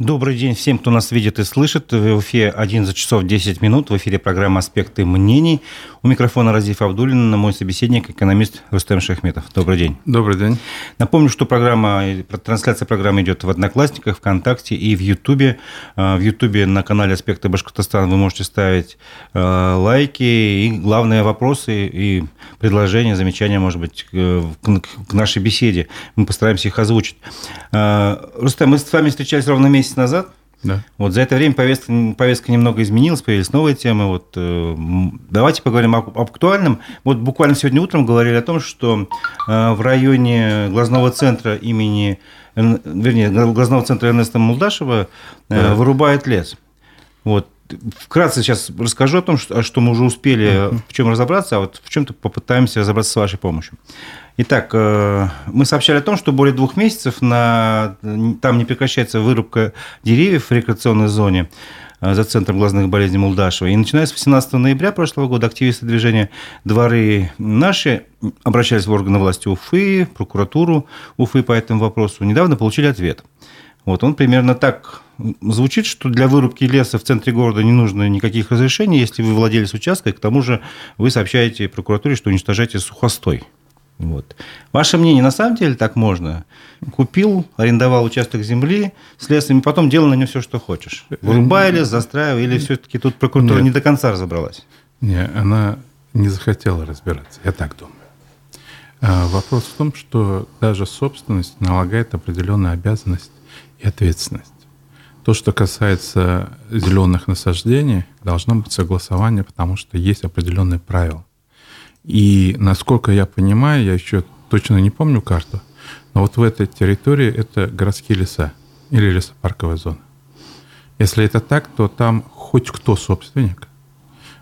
Добрый день всем, кто нас видит и слышит. В эфире 11 часов 10 минут. В эфире программа «Аспекты мнений». У микрофона Разиф Абдулин, мой собеседник, экономист Рустем Шахметов. Добрый день. Добрый день. Напомню, что программа, трансляция программы идет в Одноклассниках, ВКонтакте и в Ютубе. А, в Ютубе на канале «Аспекты Башкортостана» вы можете ставить а, лайки и главные вопросы и предложения, замечания, может быть, к нашей беседе. Мы постараемся их озвучить. А, Рустем, мы с вами встречались ровно месяц месяц назад. Да. Вот за это время повестка, повестка немного изменилась, появились новые темы. Вот, э, давайте поговорим об, об актуальном. Вот буквально сегодня утром говорили о том, что э, в районе глазного центра имени, вернее, глазного центра Эрнеста Мулдашева э, да. вырубает лес. Вот. Вкратце сейчас расскажу о том, что, что мы уже успели в чем разобраться, а вот в чем-то попытаемся разобраться с вашей помощью. Итак, э, мы сообщали о том, что более двух месяцев на... там не прекращается вырубка деревьев в рекреационной зоне э, за Центром глазных болезней Мулдашева. И начиная с 18 ноября прошлого года активисты движения «Дворы наши» обращались в органы власти Уфы, прокуратуру Уфы по этому вопросу. Недавно получили ответ. Вот он примерно так звучит, что для вырубки леса в центре города не нужно никаких разрешений, если вы владелец участка, и к тому же вы сообщаете прокуратуре, что уничтожаете сухостой. Вот. Ваше мнение, на самом деле так можно? Купил, арендовал участок земли с лесом, и потом делал на нем все, что хочешь. Вырубай лес, застраивай, или все-таки тут прокуратура Нет. не до конца разобралась? Не, она не захотела разбираться, я так думаю. А вопрос в том, что даже собственность налагает определенную обязанность и ответственность. То, что касается зеленых насаждений, должно быть согласование, потому что есть определенные правила. И насколько я понимаю, я еще точно не помню карту, но вот в этой территории это городские леса или лесопарковая зона. Если это так, то там хоть кто собственник,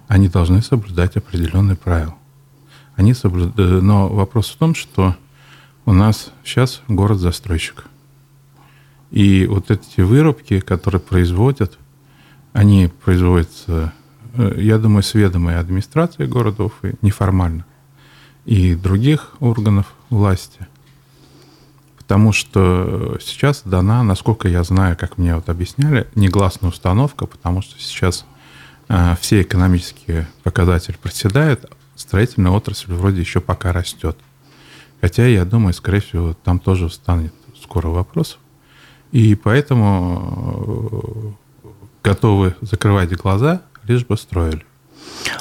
они должны соблюдать определенные правила. Они соблюдают, э, но вопрос в том, что у нас сейчас город-застройщик. И вот эти вырубки, которые производят, они производятся, э, я думаю, с ведомой администрации города Уфы, неформально, и других органов власти. Потому что сейчас дана, насколько я знаю, как мне вот объясняли, негласная установка, потому что сейчас э, все экономические показатели проседают, строительная отрасль вроде еще пока растет. Хотя, я думаю, скорее всего, там тоже станет скоро вопросов. И поэтому э, готовы закрывать глаза, лишь бы строили.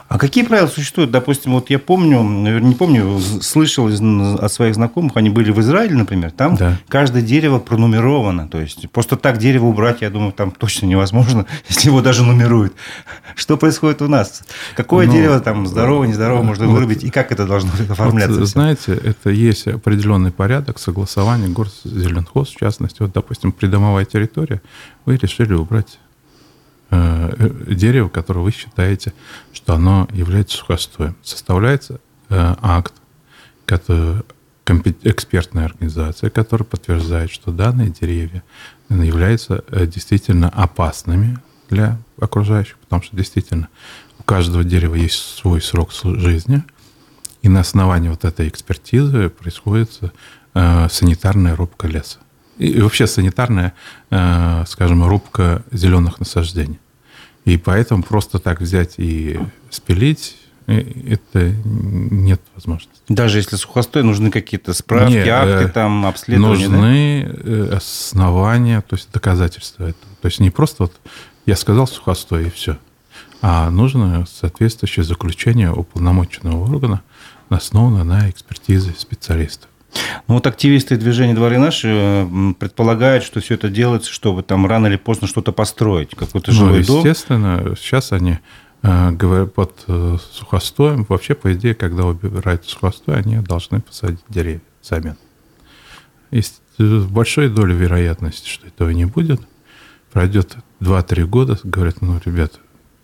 А какие правила существуют? Допустим, вот я помню, не помню, слышал от своих знакомых, они были в Израиле, например, там да. каждое дерево пронумеровано. То есть просто так дерево убрать, я думаю, там точно невозможно, если его даже нумеруют. Что происходит у нас? Какое ну, дерево там здорово, нездорово можно вот, вырубить, и как это должно оформляться? Вот, знаете, это есть определенный порядок согласования горзеленхоз, в частности. Вот, допустим, придомовая территория, вы решили убрать Э, дерево, которое вы считаете, что оно является сухостоем. Составляется э, акт, который экспертная организация, которая подтверждает, что данные деревья являются э, действительно опасными для окружающих, потому что действительно у каждого дерева есть свой срок жизни, и на основании вот этой экспертизы происходит санитарная рубка леса и вообще санитарная, э, скажем, рубка зеленых насаждений. И поэтому просто так взять и спилить э, это нет возможности. Даже если сухостой, нужны какие-то справки, нет, акты, э, там, обследования? Нужны да? основания, то есть доказательства этого. То есть не просто вот я сказал сухостой и все, а нужно соответствующее заключение уполномоченного органа, основанное на экспертизе специалистов. Ну вот активисты движения «Дворы наши» предполагают, что все это делается, чтобы там рано или поздно что-то построить, какой-то жилой ну, естественно, дом. сейчас они э, говорят под э, сухостоем. Вообще, по идее, когда убирают сухостой, они должны посадить деревья взамен. Есть э, большая доля вероятности, что этого не будет. Пройдет 2-3 года, говорят, ну, ребят,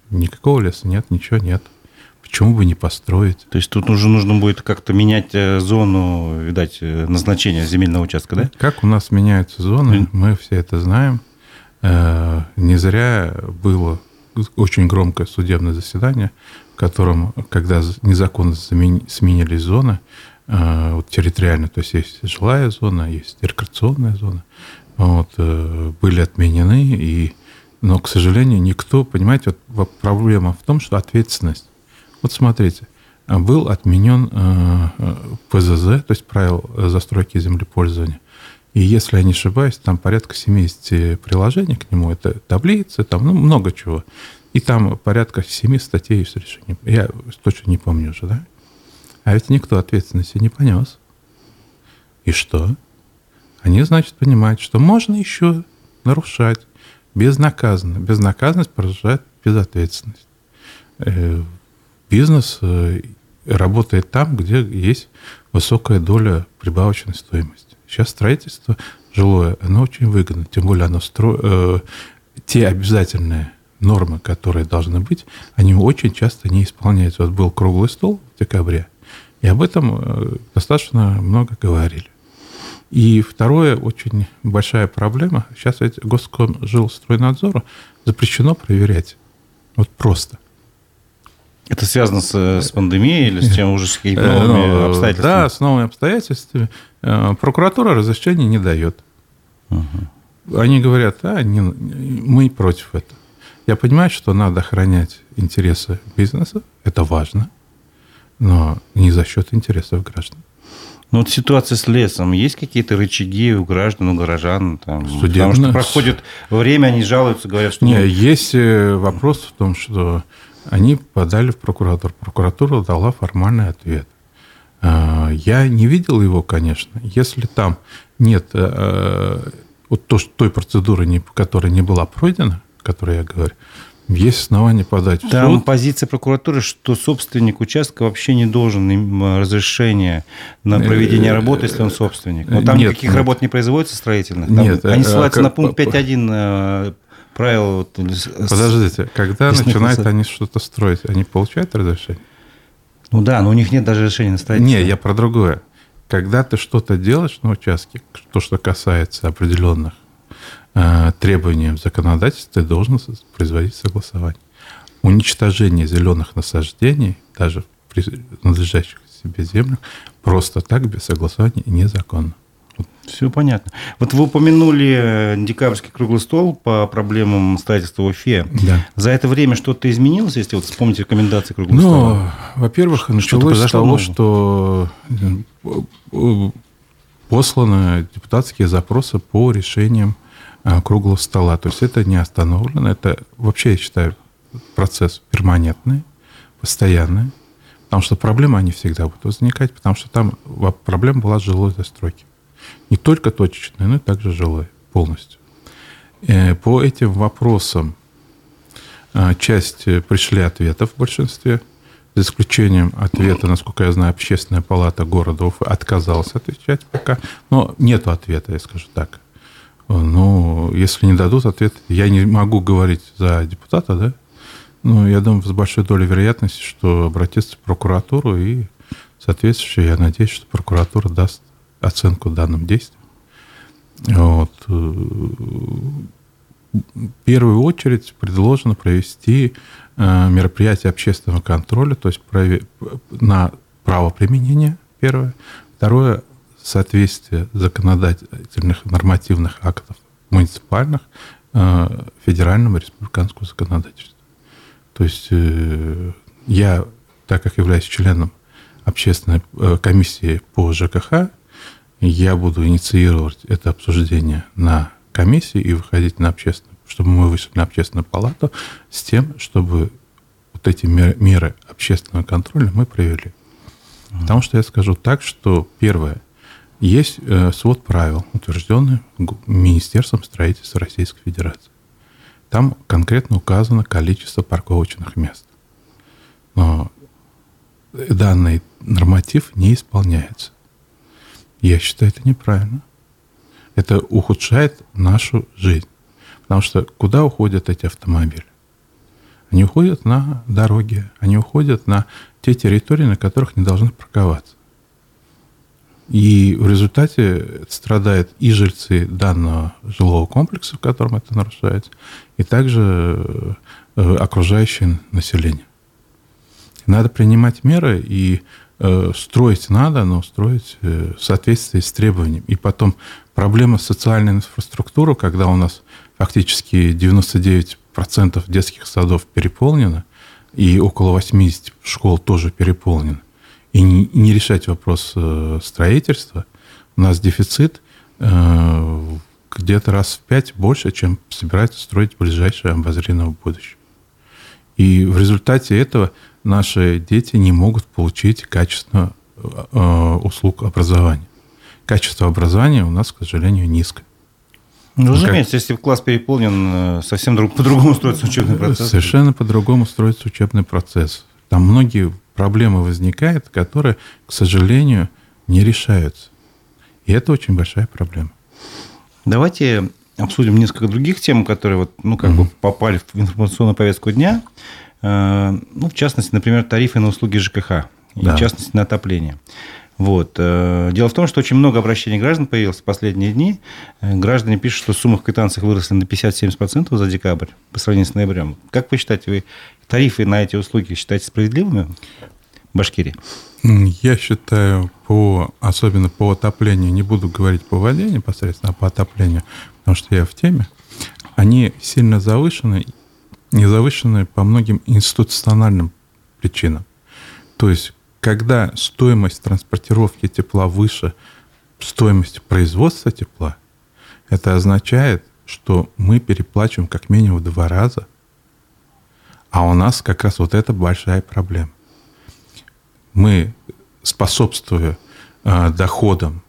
никакого леса нет, ничего нет. Почему бы не построить? То есть тут уже нужно будет как-то менять э, зону, видать, э, назначения земельного участка, да? Как у нас меняются зоны, мы все это знаем. Э, не зря было очень громкое судебное заседание, в котором, когда незаконно сменились зоны, вот территориально, то есть есть жилая зона, есть рекреационная зона, вот, э, были отменены, и, но, к сожалению, никто, понимаете, вот проблема в том, что ответственность. Вот смотрите, был отменен э, ПЗЗ, то есть правил застройки землепользования. И если я не ошибаюсь, там порядка 70 приложений к нему. Это таблицы, там ну, много чего. И там порядка 7 статей с решением. Я точно не помню уже, да? А ведь никто ответственности не понес. И что? Они, значит, понимают, что можно еще нарушать безнаказанно. Безнаказанность порождает безответственность. Бизнес э, работает там, где есть высокая доля прибавочной стоимости. Сейчас строительство жилое, оно очень выгодно, тем более оно стро... э, те обязательные нормы, которые должны быть, они очень часто не исполняются. Вот был круглый стол в декабре, и об этом э, достаточно много говорили. И второе, очень большая проблема, сейчас ведь Госкомжилстройнадзору запрещено проверять. Вот просто. Это связано с, с пандемией или с тем уже с какими-то э, новыми ну, обстоятельствами? Да, с новыми обстоятельствами. Э, прокуратура разрешения не дает. Угу. Они говорят, а, не, мы против этого. Я понимаю, что надо охранять интересы бизнеса, это важно, но не за счет интересов граждан. Ну, вот ситуация с лесом. Есть какие-то рычаги у граждан, у горожан? Там, Судебно... Потому что проходит время, они жалуются, говорят, что... Не, есть э, вопрос в том, что они подали в прокуратуру. Прокуратура дала формальный ответ. А, я не видел его, конечно. Если там нет э, вот то, что, той процедуры, которая не была пройдена, о которой я говорю, есть основания подать в Там суд. позиция прокуратуры, что собственник участка вообще не должен им э, разрешения на проведение работы, если он собственник. Но там нет, никаких нет. работ не производится строительных. Там нет, они ссылаются а, на пункт 5.1 правил. Подождите, когда начинают они что-то строить, они получают разрешение? Ну да, но у них нет даже разрешения на строительство. Не, я про другое. Когда ты что-то делаешь на участке, то, что касается определенных э, требований в законодательстве, ты должен производить согласование. Уничтожение зеленых насаждений, даже при надлежащих себе землях, просто так без согласования незаконно. Все понятно. Вот вы упомянули э, декабрьский круглый стол по проблемам строительства в Уфе. Да. За это время что-то изменилось, если вот вспомните рекомендации круглого ну, стола? во-первых, началось с того, что э, посланы депутатские запросы по решениям э, круглого стола. То есть это не остановлено. Это вообще, я считаю, процесс перманентный, постоянный. Потому что проблемы, они всегда будут возникать, потому что там проблема была с жилой застройки. Не только точечные, но и также жилые полностью. Э, по этим вопросам э, часть пришли ответов в большинстве, за исключением ответа, насколько я знаю, общественная палата города Уфы отказалась отвечать пока. Но нету ответа, я скажу так. Ну, если не дадут ответ, я не могу говорить за депутата, да? Ну, я думаю, с большой долей вероятности, что обратиться в прокуратуру и соответствующее, я надеюсь, что прокуратура даст оценку данным действиям. Вот. В первую очередь предложено провести э, мероприятие общественного контроля, то есть на право применения, первое. Второе, соответствие законодательных нормативных актов муниципальных э, федеральному республиканскому законодательству. То есть э, я, так как являюсь членом общественной комиссии по ЖКХ, я буду инициировать это обсуждение на комиссии и выходить на общественную, чтобы мы вышли на общественную палату с тем, чтобы вот эти меры общественного контроля мы провели. Потому что я скажу так, что первое, есть э, свод правил, утвержденный Министерством строительства Российской Федерации. Там конкретно указано количество парковочных мест. Но данный норматив не исполняется. Я считаю, это неправильно. Это ухудшает нашу жизнь. Потому что куда уходят эти автомобили? Они уходят на дороги, они уходят на те территории, на которых не должны парковаться. И в результате страдают и жильцы данного жилого комплекса, в котором это нарушается, и также э, окружающее население. Надо принимать меры и строить надо, но строить э, в соответствии с требованием. И потом проблема социальной инфраструктуры, когда у нас фактически 99% детских садов переполнено, и около 80 школ тоже переполнено, и не, решать вопрос э, строительства, у нас дефицит э, где-то раз в пять больше, чем собирается строить в ближайшее обозримое будущее. И в результате этого наши дети не могут получить качество э, услуг образования. Качество образования у нас, к сожалению, низкое. Ну, разумеется, как... если класс переполнен, э, совсем друг, по-другому строится учебный процесс. Совершенно по-другому строится учебный процесс. Там многие проблемы возникают, которые, к сожалению, не решаются. И это очень большая проблема. Давайте обсудим несколько других тем, которые вот, ну, как mm-hmm. бы попали в информационную повестку дня. Э, ну, в частности, например, тарифы на услуги ЖКХ, да. и в частности, на отопление. Вот. Э, дело в том, что очень много обращений граждан появилось в последние дни. Э, граждане пишут, что суммы в квитанциях выросли на 50-70% за декабрь по сравнению с ноябрем. Как вы считаете, вы тарифы на эти услуги считаете справедливыми Башкирии? Я считаю, по, особенно по отоплению, не буду говорить по воде непосредственно, а по отоплению, потому что я в теме, они сильно завышены, не завышены по многим институциональным причинам. То есть когда стоимость транспортировки тепла выше стоимости производства тепла, это означает, что мы переплачиваем как минимум в два раза, а у нас как раз вот это большая проблема. Мы, способствуя э, доходам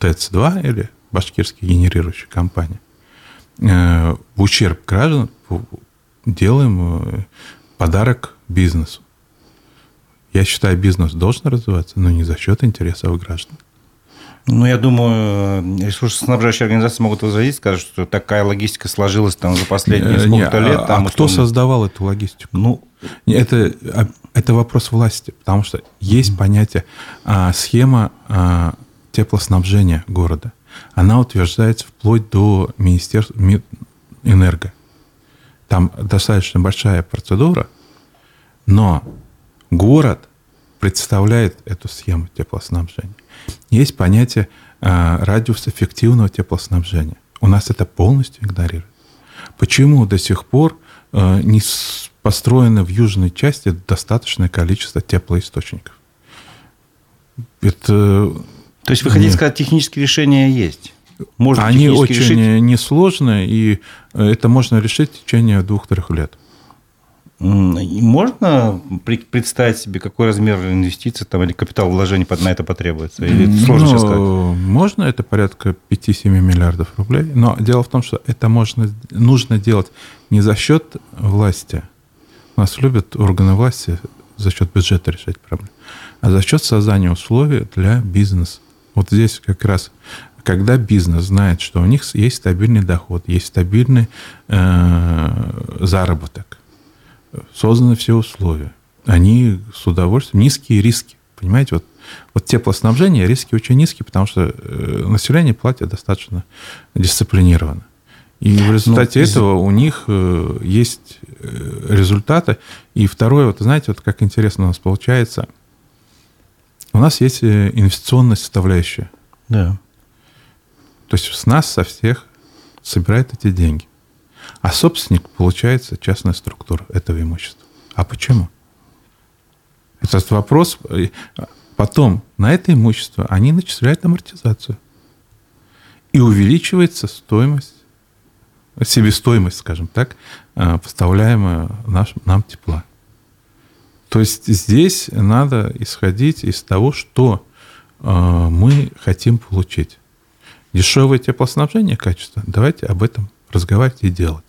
ТЭЦ-2 или башкирские генерирующие компании, э, в ущерб граждан делаем э, подарок бизнесу. Я считаю, бизнес должен развиваться, но не за счет интересов граждан. Ну, я думаю, ресурсоснабжающие организации могут возразить, скажут, что такая логистика сложилась там за последние э, сколько-то лет. А там, а кто создавал эту логистику? Ну, это, а, это вопрос власти, потому что есть понятие а, схема а, теплоснабжения города. Она утверждается вплоть до Министерства энерго. Там достаточно большая процедура, но город представляет эту схему теплоснабжения. Есть понятие э, радиус эффективного теплоснабжения. У нас это полностью игнорируют. Почему до сих пор э, не построено в южной части достаточное количество теплоисточников? Это... То есть вы хотите сказать, технические решения есть? Можно Они очень решить? несложные, и э, это можно решить в течение двух-трех лет. Можно представить себе, какой размер инвестиций там, или капитал вложений на это потребуется? Или это сложно ну, сейчас сказать? Можно, это порядка 5-7 миллиардов рублей. Но дело в том, что это можно, нужно делать не за счет власти. Нас любят органы власти за счет бюджета решать проблемы, а за счет создания условий для бизнеса. Вот здесь как раз когда бизнес знает, что у них есть стабильный доход, есть стабильный э, заработок, созданы все условия. Они с удовольствием, низкие риски. Понимаете, вот, вот теплоснабжение, риски очень низкие, потому что э, население платит достаточно дисциплинированно. И в результате ну, этого у них э, есть э, результаты. И второе, вот знаете, вот как интересно у нас получается, у нас есть инвестиционная составляющая. Да. То есть с нас, со всех собирают эти деньги. А собственник, получается, частная структура этого имущества. А почему? Этот вопрос... Э, потом на это имущество они начисляют амортизацию. И увеличивается стоимость, себестоимость, скажем так, э, поставляемая наш, нам тепла. То есть здесь надо исходить из того, что э, мы хотим получить. Дешевое теплоснабжение, качество. Давайте об этом разговаривать и делать.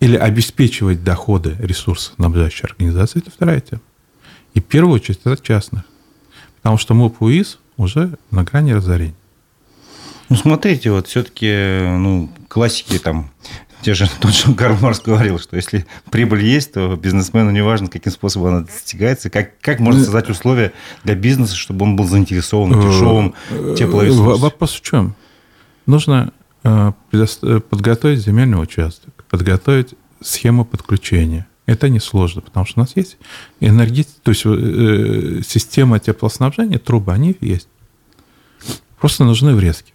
Или обеспечивать доходы ресурсоснабжающей организации – это вторая тема. И в первую очередь это частных. Потому что МОП УИС уже на грани разорения. Ну, смотрите, вот все-таки, ну, классики там, те же, тот же Карл Марс говорил, что если прибыль есть, то бизнесмену не важно, каким способом она достигается, как, как можно создать условия для бизнеса, чтобы он был заинтересован в дешевом э, теплоресурсе. Вопрос в чем? Нужно Э, э, подготовить земельный участок, подготовить схему подключения. Это несложно, потому что у нас есть энергетика, то есть э, система теплоснабжения, трубы, они есть. Просто нужны врезки.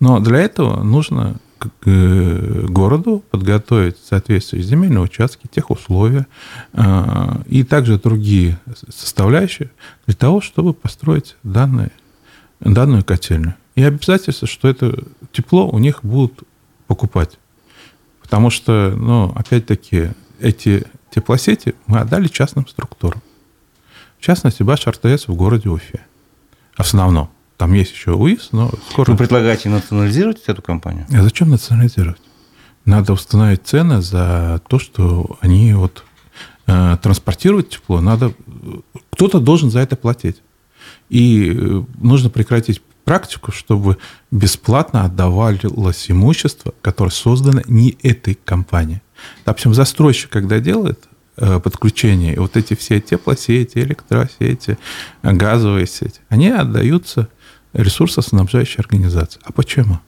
Но для этого нужно к городу подготовить соответствующие земельные участки, тех условия а, и также другие составляющие для того, чтобы построить данные, данную котельную. И обязательство, что это тепло у них будут покупать. Потому что, ну, опять-таки, эти теплосети мы отдали частным структурам. В частности, Баш РТС в городе Уфе. Основном. Там есть еще УИС, но скоро... Вы предлагаете национализировать эту компанию? А зачем национализировать? Надо установить цены за то, что они вот э, транспортируют тепло. Надо... Кто-то должен за это платить. И э, нужно прекратить практику, чтобы бесплатно отдавалось имущество, которое создано не этой компанией. Допустим, застройщик, когда делает э, подключение, вот эти все теплосети, электросети, газовые сети, они отдаются ресурсоснабжающей организации. А почему?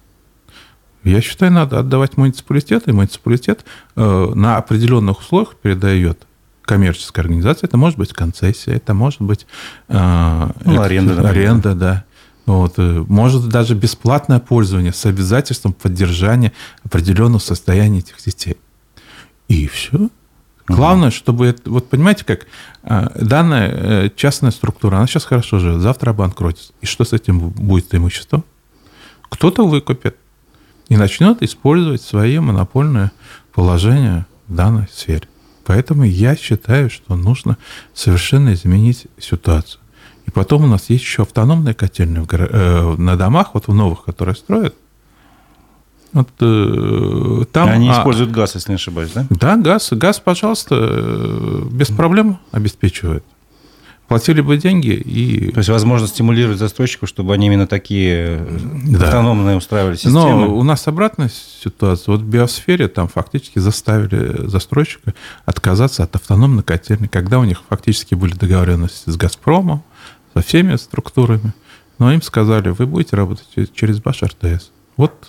Я считаю, надо отдавать муниципалитет, и муниципалитет э, на определенных условиях передает коммерческая организация. Это может быть концессия, это может быть э, ну, аренда, аренда, да. Вот. Э, может даже бесплатное пользование с обязательством поддержания определенного состояния этих детей. И все. Главное, чтобы это, вот понимаете, как а, данная э, частная структура, она сейчас хорошо живет, завтра обанкротится. И что с этим будет имущество? Кто-то выкупит и начнет использовать свое монопольное положение в данной сфере. Поэтому я считаю, что нужно совершенно изменить ситуацию. И потом у нас есть еще автономные котельные э, на домах, вот в новых, которые строят. Вот, э, там, Они а, используют газ, если не ошибаюсь, да? Да, газ. Газ, пожалуйста, э, без проблем обеспечивает. Платили бы деньги и... То есть, возможно, стимулировать застройщиков, чтобы они именно такие э, да. автономные устраивали системы. Но у нас обратная ситуация. Вот в биосфере там фактически заставили застройщика отказаться от автономной котельной, когда у них фактически были договоренности с «Газпромом», со всеми структурами. Но им сказали, вы будете работать через ваш РТС. Вот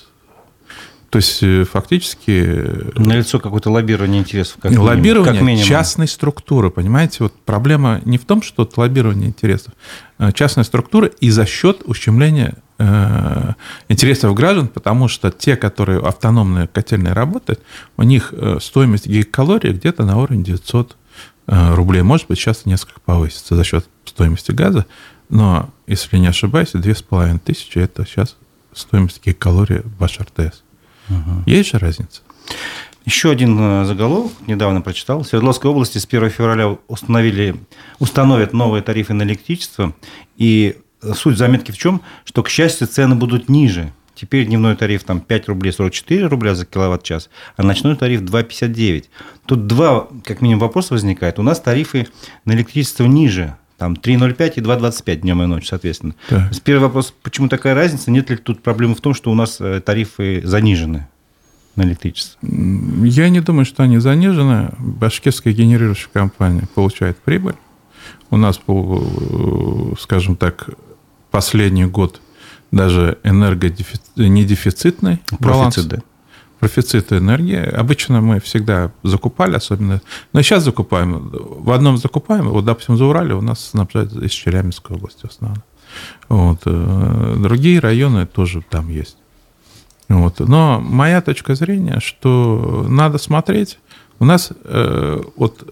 то есть э, фактически... Э, На лицо какое-то лоббирование интересов. Как лоббирование как минимум. частной структуры, понимаете? Вот проблема не в том, что это лоббирование интересов. А частная структура и за счет ущемления э, интересов граждан, потому что те, которые автономные котельные работают, у них стоимость гигакалории где-то на уровне 900 рублей. Может быть, сейчас несколько повысится за счет стоимости газа, но, если не ошибаюсь, 2500 – это сейчас стоимость гигакалории ваш РТС. Угу. Есть же разница? Еще один э, заголовок недавно прочитал. В Свердловской области с 1 февраля установили, установят новые тарифы на электричество. И суть заметки в чем? Что, к счастью, цены будут ниже. Теперь дневной тариф там 5 рублей 44 рубля за киловатт-час, а ночной тариф 2,59. Тут два, как минимум, вопроса возникает. У нас тарифы на электричество ниже там 3.05 и 2.25 днем и ночью, соответственно. Да. Первый вопрос, почему такая разница? Нет ли тут проблемы в том, что у нас э, тарифы занижены на электричество? Я не думаю, что они занижены. Башкирская генерирующая компания получает прибыль. У нас, скажем так, последний год даже энергодефицит, не дефицитный Профицит, баланс. да профицит энергии. Обычно мы всегда закупали, особенно... Но и сейчас закупаем. В одном закупаем. Вот, допустим, за Урале у нас снабжают из Челябинской области в основном. Вот. Э, другие районы тоже там есть. Вот. Но моя точка зрения, что надо смотреть. У нас э, вот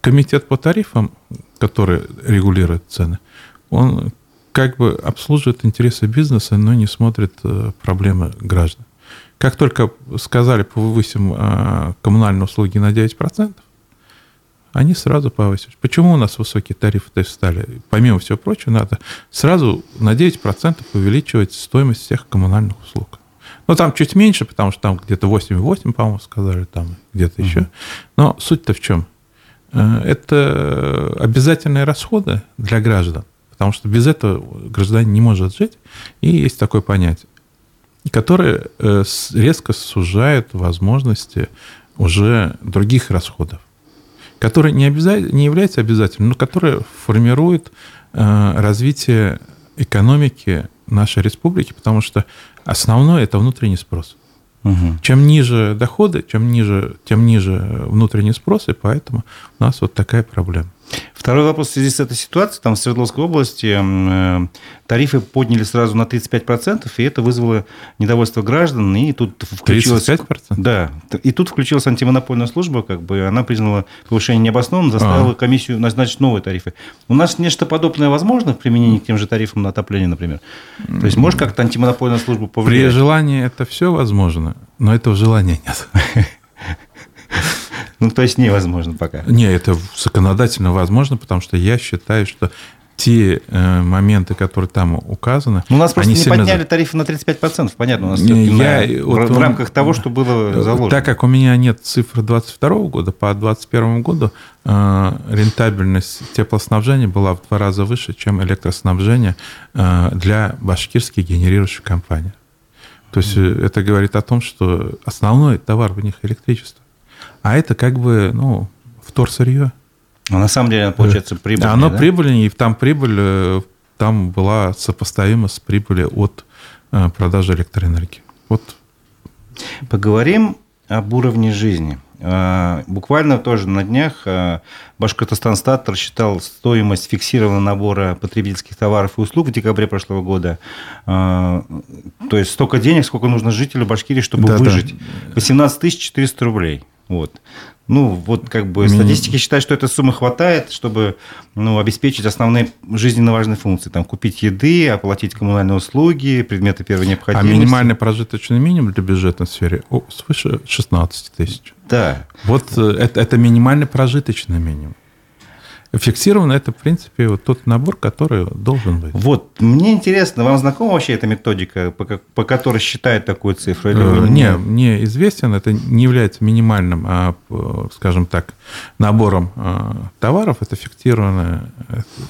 комитет по тарифам, который регулирует цены, он как бы обслуживает интересы бизнеса, но не смотрит э, проблемы граждан. Как только сказали, повысим а, коммунальные услуги на 9%, они сразу повысились. Почему у нас высокие тарифы стали? Помимо всего прочего, надо сразу на 9% увеличивать стоимость всех коммунальных услуг. Ну, там чуть меньше, потому что там где-то 8,8, по-моему, сказали, там где-то еще. Но суть-то в чем? Э, это обязательные расходы для граждан, потому что без этого гражданин не может жить. И есть такое понятие которые э, резко сужают возможности уже других расходов, которые не, обязательно, не являются обязательными, но которые формируют э, развитие экономики нашей республики, потому что основное это внутренний спрос. Угу. Чем ниже доходы, чем ниже, тем ниже внутренний спрос, и поэтому у нас вот такая проблема. Второй вопрос в связи с этой ситуацией. Там в Свердловской области э, тарифы подняли сразу на 35%, и это вызвало недовольство граждан. И тут включилась... 35%? Да. И тут включилась антимонопольная служба, как бы она признала повышение необоснованным, заставила а. комиссию назначить новые тарифы. У нас нечто подобное возможно в применении к тем же тарифам на отопление, например? То есть, может как-то антимонопольная служба повлиять? При желании это все возможно, но этого желания нет. Ну, то есть невозможно пока. Не, это законодательно возможно, потому что я считаю, что те э, моменты, которые там указаны... Ну, у нас просто они не сильно... подняли тарифы на 35%, понятно, у нас я, на, вот в, он, рамках того, что было э, заложено. Так как у меня нет цифр 2022 года, по 2021 году э, рентабельность теплоснабжения была в два раза выше, чем электроснабжение э, для башкирских генерирующих компаний. То есть mm. это говорит о том, что основной товар у них электричество. А это как бы, ну, вторсырье. Но на самом деле, получается, прибыльнее, Оно да? прибыльнее, и там прибыль э, там была сопоставима с прибылью от э, продажи электроэнергии. Вот. Поговорим об уровне жизни. А, буквально тоже на днях а, Башкортостан-Стат рассчитал стоимость фиксированного набора потребительских товаров и услуг в декабре прошлого года. А, то есть столько денег, сколько нужно жителю Башкирии, чтобы да, выжить. Да. 18 400 рублей. Вот. Ну, вот как бы статистики считают, что этой суммы хватает, чтобы ну, обеспечить основные жизненно важные функции. Там, купить еды, оплатить коммунальные услуги, предметы первой необходимости. А минимальный прожиточный минимум для бюджетной сферы свыше 16 тысяч. Да. Вот э, это, это минимальный прожиточный минимум. Фиксировано это, в принципе, вот тот набор, который должен быть. Вот, мне интересно, вам знакома вообще эта методика, по, по которой считают такую цифру? Или э, не, мне известен, это не является минимальным, а, скажем так, набором э, товаров, это фиксированная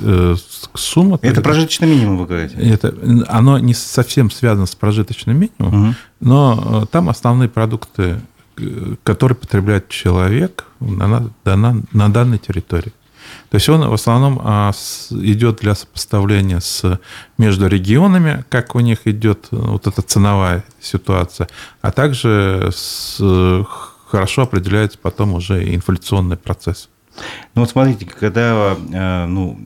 э, сумма. Это прожиточный минимум, вы говорите? Это, оно не совсем связано с прожиточным минимумом, угу. но там основные продукты, которые потребляет человек на, на, на данной территории. То есть он в основном а, идет для сопоставления с, между регионами, как у них идет э, вот эта ценовая ситуация, а также с, хорошо определяется потом уже инфляционный процесс. Ну вот смотрите, когда э, ну,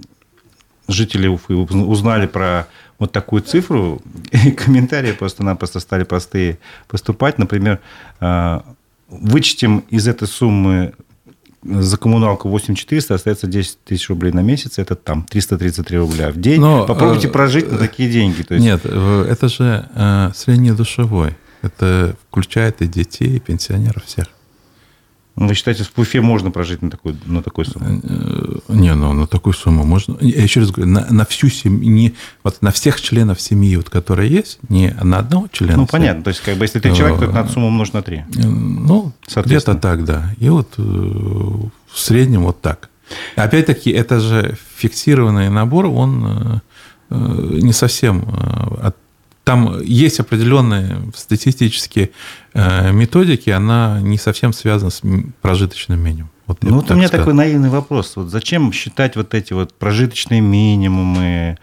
жители Уфы узнали про вот такую цифру, комментарии просто-напросто стали простые поступать. Например, э, вычтем из этой суммы за коммуналку 8400 остается 10 тысяч рублей на месяц, это там 333 рубля в день. Но, Попробуйте э, прожить на такие деньги. То есть... Нет, э, это же э, среднедушевой. Это включает и детей, и пенсионеров всех. Вы считаете, в Уфе можно прожить на такую, на такую сумму? Не, ну на такую сумму можно. Я еще раз говорю, на, на всю семью, не, вот на всех членов семьи, вот, которые есть, не на одного члена. Ну, понятно. То есть, как бы, если ты человек, то надо сумму умножить на три. Ну, где-то так, да. И вот в среднем вот так. Опять-таки, это же фиксированный набор, он не совсем от там есть определенные статистические э, методики, она не совсем связана с прожиточным минимумом. Вот ну, вот у меня сказать. такой наивный вопрос. Вот зачем считать вот эти вот прожиточные минимумы?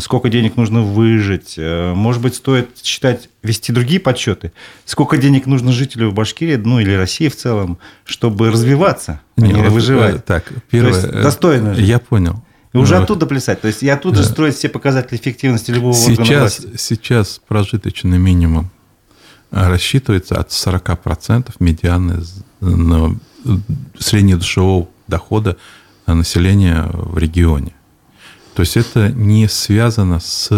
Сколько денег нужно выжить? Э, может быть, стоит считать, вести другие подсчеты? Сколько денег нужно жителю в Башкирии, ну или России в целом, чтобы развиваться, а не, вот, выживать? Э, так, первое. То есть достойно. Я понял. И уже ну, оттуда плясать. То есть и оттуда да. строить все показатели эффективности любого сейчас, органа власти. Сейчас прожиточный минимум рассчитывается от 40% медианы среднедушевого дохода населения в регионе. То есть это не связано с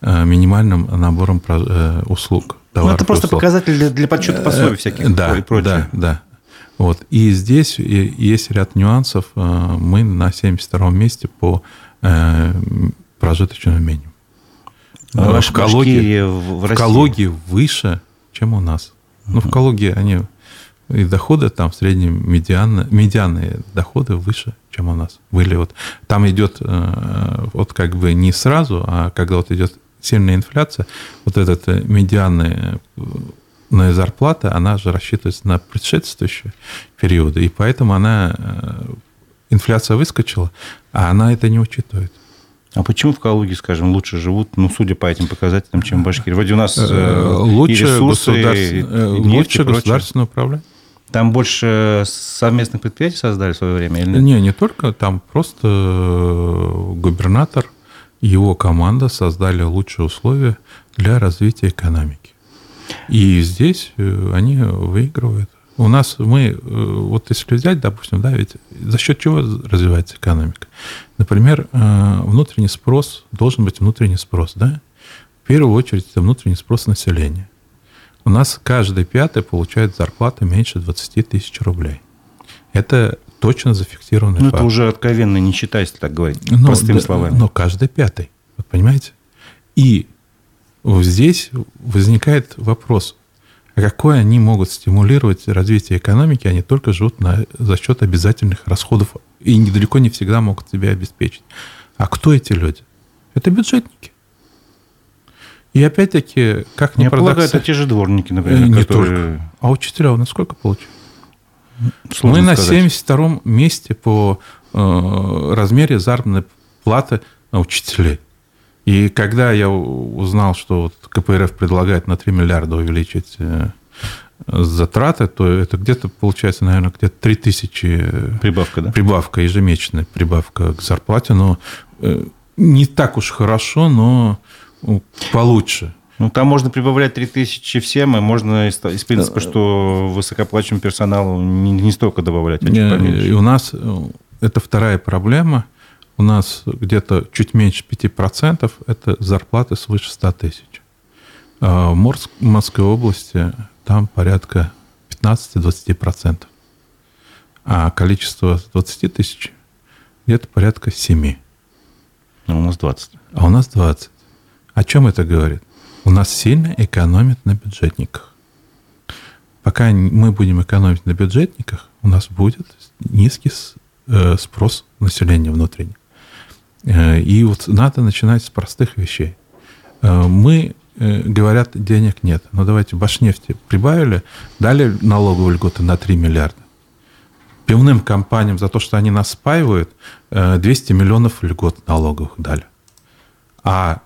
э, минимальным набором э, услуг. Ну, это просто услуг. показатель для, для подсчета пособий э, всяких да, и прочее. Да, да. Вот. И здесь есть ряд нюансов. Э, мы на 72 месте по э, прожиточному минимуму. А в Калуге, в, в, в Калуге выше, чем у нас. Uh-huh. Ну, в Калуге они и доходы там в среднем медианы, медианные доходы выше, чем у нас были. Вот там идет э, вот как бы не сразу, а когда вот идет сильная инфляция, вот этот медианный зарплата, она же рассчитывается на предшествующие периоды, и поэтому она, э, инфляция выскочила, а она это не учитывает. А почему в Калуге, скажем, лучше живут, ну, судя по этим показателям, чем в Башкирии? Вроде у нас э, лучше и ресурсы, государствен... и нефть, лучше и государственное управление. Там больше совместных предприятий создали в свое время? Или нет? Не, не только. Там просто э, губернатор и его команда создали лучшие условия для развития экономики. И здесь э, они выигрывают. У нас мы, э, вот если взять, допустим, да, ведь за счет чего развивается экономика? Например, внутренний спрос, должен быть внутренний спрос, да? В первую очередь это внутренний спрос населения. У нас каждый пятый получает зарплату меньше 20 тысяч рублей. Это точно зафиксированный ну, факт. это уже откровенно не считай, если так говорить, но, простыми да, словами. Но каждый пятый, вы понимаете? И здесь возникает вопрос, а какой они могут стимулировать развитие экономики, они только живут на, за счет обязательных расходов и недалеко не всегда могут себя обеспечить. А кто эти люди? Это бюджетники. И опять-таки, как не Я полагаю, это те же дворники, например, э, не которые... только. А учителя у нас сколько получают? Сложно Мы сказать. на 72-м месте по э, размере заработной платы учителей. И когда я узнал, что вот КПРФ предлагает на 3 миллиарда увеличить э, затраты, то это где-то получается, наверное, где-то 3 тысячи... Прибавка, да? Прибавка, ежемесячная прибавка к зарплате. Но э, не так уж хорошо, но получше. Ну, там можно прибавлять 3000 всем, и можно из, из принципа, что высокоплачиваемому персоналу не, не столько добавлять, а чуть И у нас э, это вторая проблема. У нас где-то чуть меньше 5% это зарплаты свыше 100 тысяч. А в Московской области там порядка 15-20%. А количество 20 тысяч где-то порядка 7. А у нас 20. А у нас 20. О чем это говорит? У нас сильно экономят на бюджетниках. Пока мы будем экономить на бюджетниках, у нас будет низкий э, спрос населения внутренний. Э, и вот надо начинать с простых вещей. Э, мы, говорят, денег нет. Но давайте Башнефти прибавили, дали налоговые льготы на 3 миллиарда. Пивным компаниям за то, что они нас спаивают, 200 миллионов льгот налоговых дали. А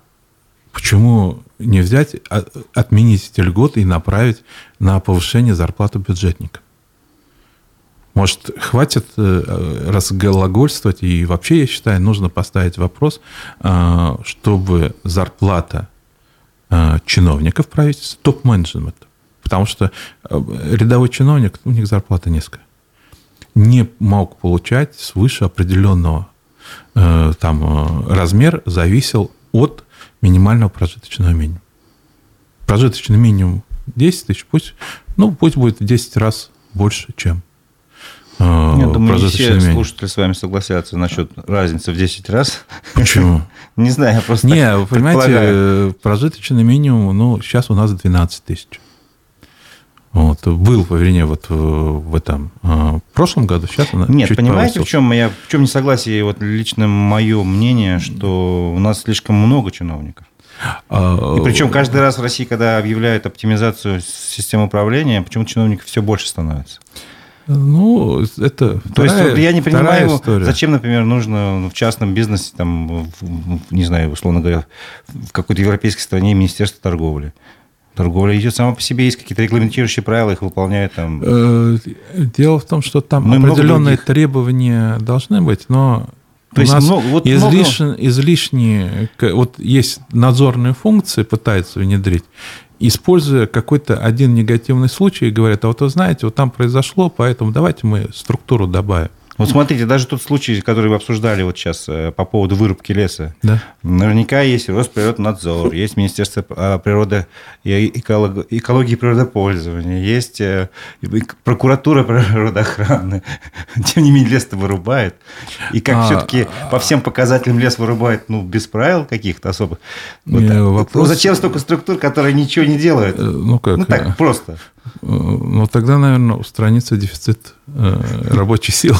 Почему не взять, а, отменить эти льготы и направить на повышение зарплаты бюджетника? Может, хватит э, разглагольствовать, и вообще, я считаю, нужно поставить вопрос, э, чтобы зарплата э, чиновников правительства, топ-менеджмента, потому что рядовой чиновник, у них зарплата низкая, не мог получать свыше определенного там размер, зависел от минимального прожиточного минимума. Прожиточный минимум 10 тысяч, пусть, ну, пусть будет в 10 раз больше, чем Я думаю, не все минимум. слушатели с вами согласятся насчет разницы в 10 раз. Почему? Не знаю, я просто Не, вы понимаете, прожиточный минимум, ну, сейчас у нас 12 тысяч. Вот, был, вернее, вот э, в этом э, в прошлом году, сейчас она Нет, чуть понимаете, в чем, я, в чем несогласие, вот лично мое мнение, что у нас слишком много чиновников. А, И причем каждый раз в России, когда объявляют оптимизацию системы управления, почему-то чиновников все больше становится. Ну, это То вторая, есть я не понимаю, история. зачем, например, нужно в частном бизнесе, там, в, не знаю, условно говоря, в какой-то европейской стране Министерство торговли. Торговля идет сама по себе, есть какие-то регламентирующие правила, их выполняют там. Э, дело в том, что там Мы определенные требования должны быть, но то у есть нас много, вот излиш, много... излишние, вот есть надзорные функции, пытаются внедрить, используя какой-то один негативный случай, говорят, а вот вы знаете, вот там произошло, поэтому давайте мы структуру добавим. Вот смотрите, даже тот случай, который вы обсуждали вот сейчас э, по поводу вырубки леса. Да. Наверняка есть Росприроднадзор, есть Министерство а, природы и экологии и природопользования, есть э, прокуратура природоохраны. Тем не менее, лес-то вырубает. И как а, все-таки по всем показателям лес вырубает, ну, без правил каких-то особых. Вот вопрос... Зачем столько структур, которые ничего не делают? Э, ну, как? Ну, так, просто. Ну, тогда, наверное, устранится дефицит э, рабочей силы.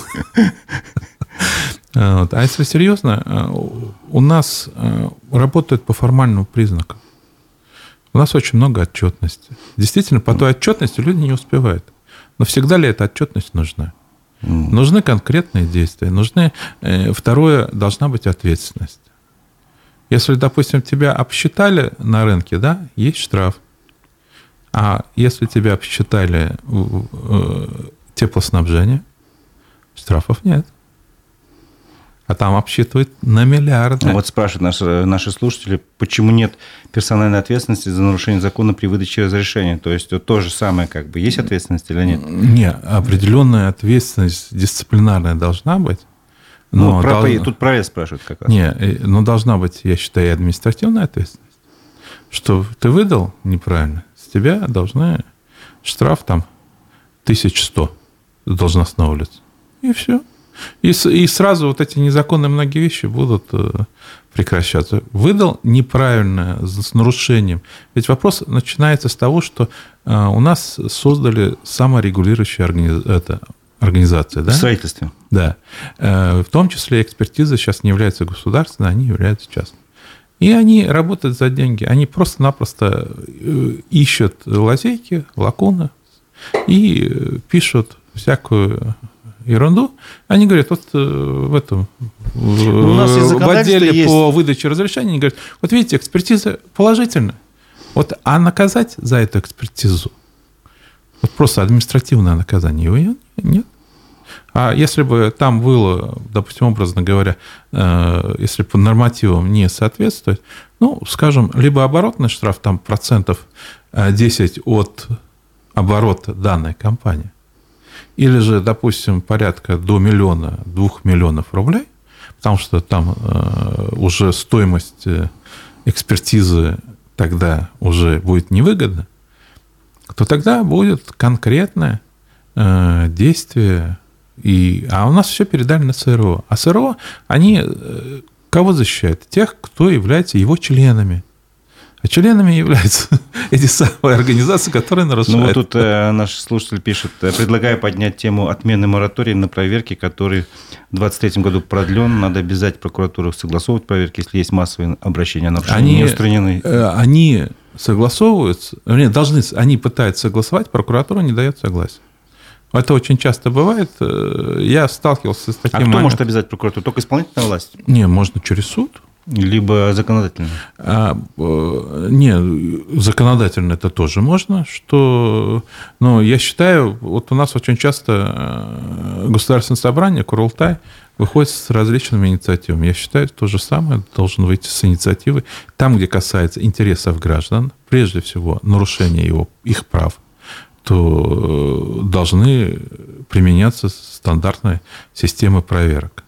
А если серьезно, э, у нас э, работают по формальному признаку. У нас очень много отчетности. Действительно, по той отчетности люди не успевают. Но всегда ли эта отчетность нужна? Нужны конкретные действия. Нужны, второе, должна быть ответственность. Если, допустим, тебя обсчитали на рынке, да, есть штраф. А если тебя обсчитали э, теплоснабжение, штрафов нет. А там обсчитывают на миллиарды. Вот спрашивают наши, наши слушатели, почему нет персональной ответственности за нарушение закона при выдаче разрешения? То есть то же самое, как бы, есть ответственность или нет? Не, определенная ответственность дисциплинарная должна быть. Но ну, про, дол... тут про это спрашивают как раз. Не, э, но должна быть, я считаю, и административная ответственность. Что ты выдал неправильно, тебя должны штраф там 1100 должностного лица. И все. И, и сразу вот эти незаконные многие вещи будут э, прекращаться. Выдал неправильно, с нарушением. Ведь вопрос начинается с того, что э, у нас создали саморегулирующая организ... это, организация. Да? В строительстве. Да. Э, в том числе экспертиза сейчас не является государственной, они являются частными. И они работают за деньги. Они просто-напросто ищут лазейки, лакуны и пишут всякую ерунду. Они говорят, вот э, в этом, ну, у нас в отделе есть... по выдаче разрешения, они говорят, вот видите, экспертиза положительная. Вот, а наказать за эту экспертизу, вот просто административное наказание его нет. А если бы там было, допустим, образно говоря, э, если по нормативам не соответствует, ну, скажем, либо оборотный штраф там процентов 10 э, от оборота данной компании, или же, допустим, порядка до миллиона, двух миллионов рублей, потому что там э, уже стоимость экспертизы тогда уже будет невыгодна, то тогда будет конкретное действие. И, а у нас все передали на СРО. А СРО, они э, кого защищают? Тех, кто является его членами. А членами являются эти самые организации, которые нарушают. Ну, вот тут э, наш слушатель пишет, э, предлагаю поднять тему отмены моратория на проверки, который в 2023 году продлен. Надо обязать прокуратуру согласовывать проверки, если есть массовые обращения, нарушения они, не устранены. Э, они согласовываются, нет, должны, они пытаются согласовать, прокуратура не дает согласия. Это очень часто бывает. Э, я сталкивался с таким... А кто моментом. может обязать прокуратуру? Только исполнительная власть? Не, можно через суд. Либо законодательно? А, э, не, законодательно это тоже можно, что, ну, я считаю, вот у нас очень часто э, государственное собрание, Курултай, выходит с различными инициативами. Я считаю, то же самое должен выйти с инициативой там, где касается интересов граждан, прежде всего нарушения его, их прав, то э, должны применяться стандартные системы проверок.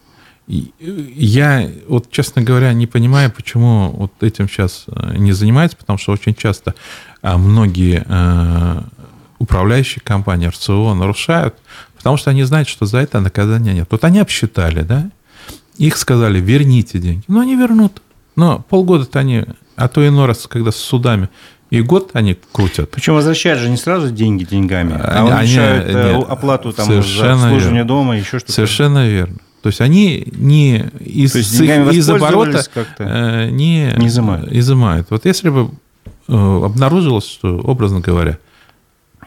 Я, вот, честно говоря, не понимаю, почему вот этим сейчас э, не занимается, потому что очень часто а, многие э, управляющие компании РЦО нарушают, потому что они знают, что за это наказания нет. Вот они обсчитали, да, их сказали, верните деньги. Но они вернут. Но полгода-то они, а то иной раз, когда с судами, и год они крутят. Причем возвращают же не сразу деньги деньгами, а уменьшают они, э, оплату там, за обслуживание верно. дома, еще что-то. Совершенно верно. То есть они не из, из оборота э, не, не изымают. изымают. Вот если бы э, обнаружилось, что, образно говоря,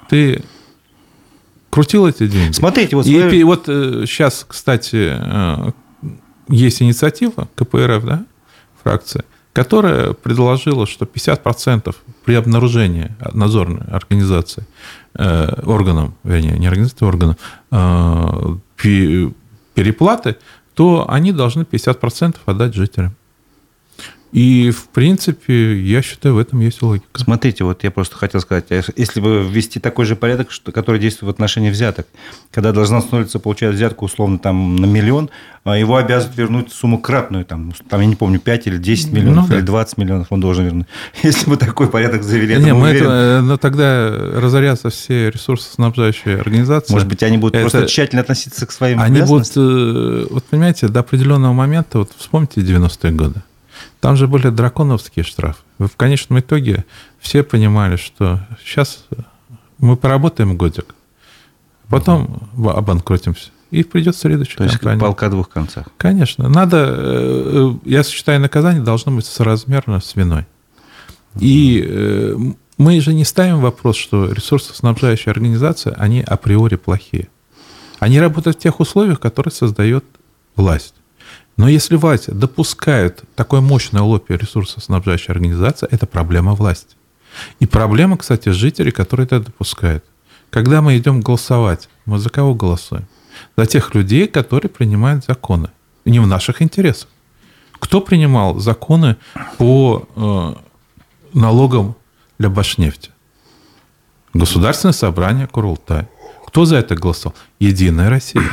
ты крутил эти деньги. Смотрите, вот... И вот сейчас, кстати, есть инициатива КПРФ, да, фракция, которая предложила, что 50% при обнаружении надзорной организации органом, вернее, не организации, органом, переплаты, то они должны 50% отдать жителям. И, в принципе, я считаю, в этом есть логика. Смотрите, вот я просто хотел сказать, а если бы ввести такой же порядок, что, который действует в отношении взяток, когда должностное лицо получает взятку условно там на миллион, а его обязывают вернуть сумму кратную, там, там я не помню, 5 или 10 ну миллионов, ну, да. или 20 миллионов он должен вернуть. Если бы такой порядок завели, не, мы уверен... это, но тогда разорятся все ресурсоснабжающие организации. Может быть, они будут это... просто тщательно относиться к своим Они будут, э, вот понимаете, до определенного момента, вот вспомните 90-е годы, там же были драконовские штрафы. В конечном итоге все понимали, что сейчас мы поработаем годик, потом обанкротимся. И придет следующая То компания. есть полка двух концах. Конечно. Надо, э, я считаю, наказание должно быть соразмерно с виной. И э, мы же не ставим вопрос, что ресурсоснабжающие организации, они априори плохие. Они работают в тех условиях, которые создает власть. Но если власть допускает такое мощное лобби ресурсоснабжающей организации, это проблема власти. И проблема, кстати, жителей, которые это допускают. Когда мы идем голосовать, мы за кого голосуем? За тех людей, которые принимают законы. Не в наших интересах. Кто принимал законы по э, налогам для Башнефти? Государственное собрание Курултай. Кто за это голосовал? Единая Россия.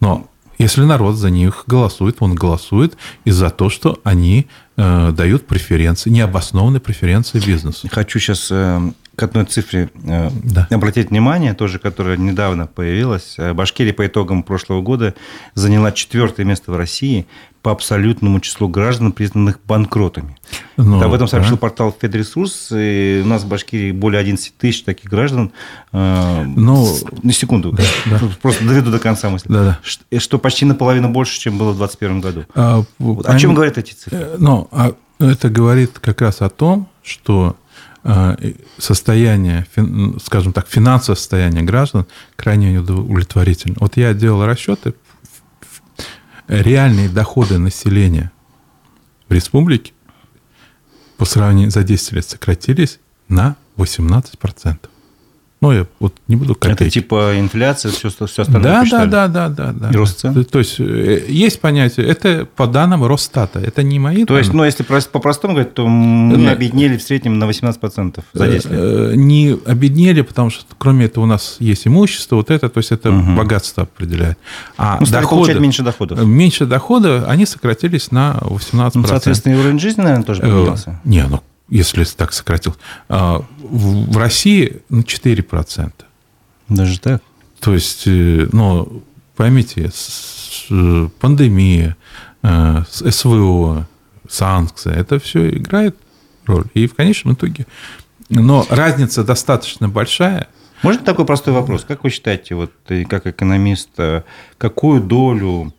Но если народ за них голосует, он голосует и за то, что они э, дают преференции, необоснованные преференции бизнесу. Хочу сейчас э, к одной цифре э, да. обратить внимание, тоже, которая недавно появилась. Э, Башкирия по итогам прошлого года заняла четвертое место в России по абсолютному числу граждан, признанных банкротами. Ну, Об этом сообщил да. портал Федресурс. И у нас в Башкирии более 11 тысяч таких граждан. Э, ну, на секунду. Да, да. Просто доведу до конца мысли. Да, да. Что, что почти наполовину больше, чем было в 2021 году. А, вот. О чем говорят эти цифры? Ну, а это говорит как раз о том, что а, состояние, скажем так, финансовое состояние граждан крайне удовлетворительно. Вот я делал расчеты, реальные доходы населения в республике по сравнению за 10 лет сократились на 18%. Ну, я вот не буду копейки. Это типа инфляция, все, все остальное да, да, да, да, да, да. И рост цен? То есть, э, есть понятие, это по данным Росстата, это не мои То данные. есть, ну, если по-простому говорить, то мы да. обеднели в среднем на 18% за 10 лет. Э, не обеднели, потому что, кроме этого, у нас есть имущество, вот это, то есть, это угу. богатство определяет. А ну, доходы, меньше доходов. Меньше дохода, они сократились на 18%. Ну, соответственно, уровень жизни, наверное, тоже э, поменялся. Не, ну, если так сократил. А, в России на 4%. Даже так? То есть, э, ну, поймите, пандемия, э, СВО, санкции, это все играет роль. И в конечном итоге... Но разница достаточно большая. Можно такой простой вопрос? Как вы считаете, вот как экономист, э, какую долю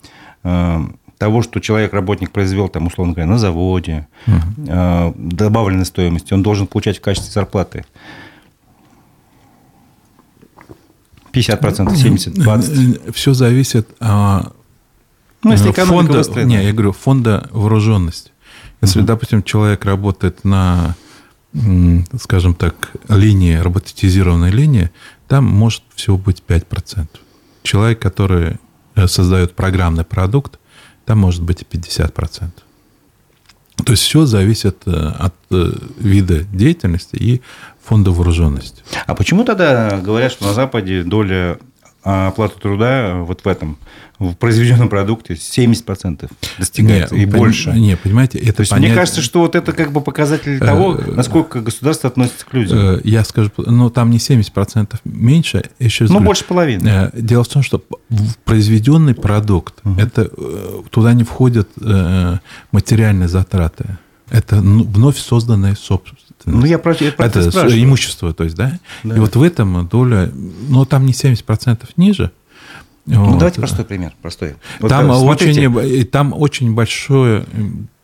того, что человек, работник произвел, там, условно говоря, на заводе, угу. э, добавленной стоимости, он должен получать в качестве зарплаты 50%, 70%, 20%. Все зависит от ну, если фонда, выстроена. не, я говорю, фонда вооруженности. Если, угу. допустим, человек работает на, скажем так, линии, роботизированной линии, там может всего быть 5%. Человек, который э, создает программный продукт, там может быть и 50%. То есть все зависит э, от э, вида деятельности и фонда вооруженности. А почему тогда говорят, что на Западе доля а, оплаты труда вот в этом в произведенном продукте 70% достигается не, и пон... больше. Не, понимаете, это То есть понятие... Мне кажется, что вот это как бы показатель того, э, насколько государство относится к людям. Э, я скажу, но там не 70% меньше. Еще ну, больше половины. Э, дело в том, что произведенный продукт, угу. это, туда не входят материальные затраты. Это ну, вновь созданная собственность. Ну, я про, я про это, это имущество, то есть, да? да? И вот в этом доля, ну, там не 70% ниже, ну, вот. давайте простой пример, простой. Вот там, очень, там очень большой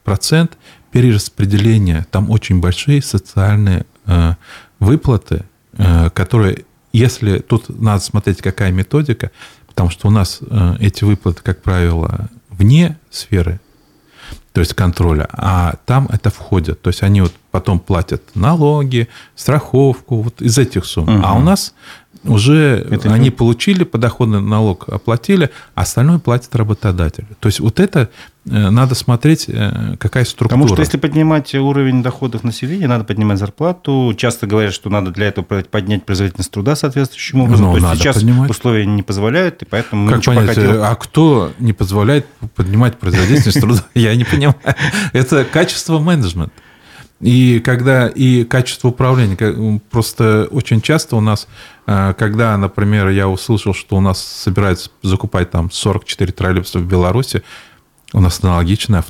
процент перераспределения, там очень большие социальные э, выплаты, э, которые, если тут надо смотреть, какая методика, потому что у нас э, эти выплаты, как правило, вне сферы, то есть контроля, а там это входит. То есть они вот потом платят налоги, страховку, вот из этих сумм. Угу. А у нас уже это они не... получили подоходный налог, оплатили, а остальное платит работодатель. То есть вот это надо смотреть, э, какая структура. Потому что если поднимать уровень доходов населения, надо поднимать зарплату. Часто говорят, что надо для этого поднять производительность труда соответствующим образом. Ну, То есть сейчас поднимать. условия не позволяют, и поэтому как понять, пока... А кто не позволяет поднимать производительность труда? Я не понимаю. Это качество менеджмента. И когда и качество управления, просто очень часто у нас, э, когда, например, я услышал, что у нас собираются закупать там 44 троллейбуса в Беларуси, у нас аналогичный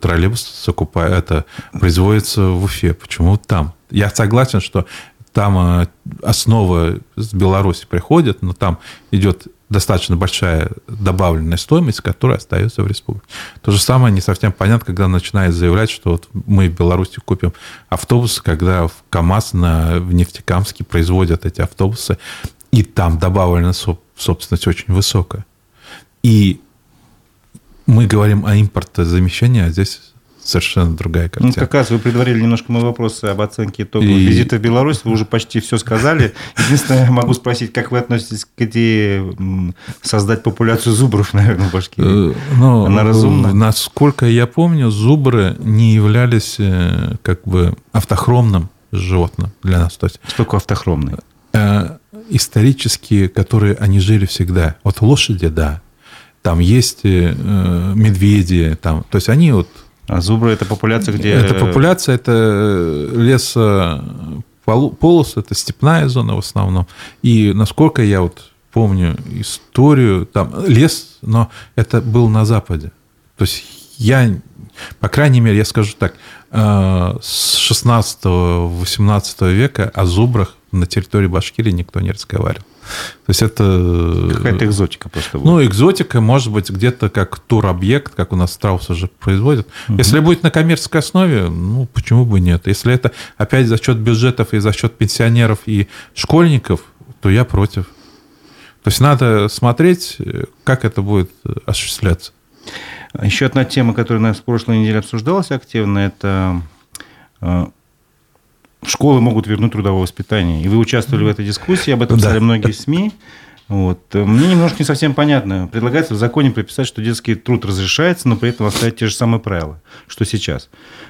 троллейбус закупает, это производится в Уфе. Почему там? Я согласен, что там э, основа с Беларуси приходит, но там идет достаточно большая добавленная стоимость, которая остается в республике. То же самое не совсем понятно, когда начинает заявлять, что вот мы в Беларуси купим автобусы, когда в КАМАЗ на, в Нефтекамске производят эти автобусы, и там добавленная собственность очень высокая. И мы говорим о импортозамещении, а здесь совершенно другая картина. Ну, как раз вы предварили немножко мой вопрос об оценке итогов и... визита в Беларусь. Вы уже почти все сказали. Единственное, я могу спросить, как вы относитесь к идее создать популяцию зубров, наверное, в Башкирии? Э, ну, Она разумна? Насколько я помню, зубры не являлись э, как бы автохромным животным для нас. То есть, Что такое автохромный? Э, исторические, которые они жили всегда. Вот лошади, да. Там есть э, медведи, там. То есть они вот... А зубры это популяция, где... Это популяция, это лес полос, это степная зона в основном. И насколько я вот помню историю, там лес, но это был на западе. То есть я, по крайней мере, я скажу так, э, с 16-18 века о зубрах на территории Башкирии никто не разговаривал. То есть это... Какая-то экзотика просто будет. Ну, экзотика, может быть, где-то как туробъект, как у нас страусы уже производят. Угу. Если будет на коммерческой основе, ну, почему бы нет? Если это опять за счет бюджетов и за счет пенсионеров и школьников, то я против. То есть надо смотреть, как это будет осуществляться. Еще одна тема, которая у нас в прошлой неделе обсуждалась активно, это э, школы могут вернуть трудовое воспитание. И вы участвовали в этой дискуссии, об этом писали да. многие СМИ. Вот. Мне немножко не совсем понятно. Предлагается в законе прописать, что детский труд разрешается, но при этом оставить те же самые правила, что сейчас.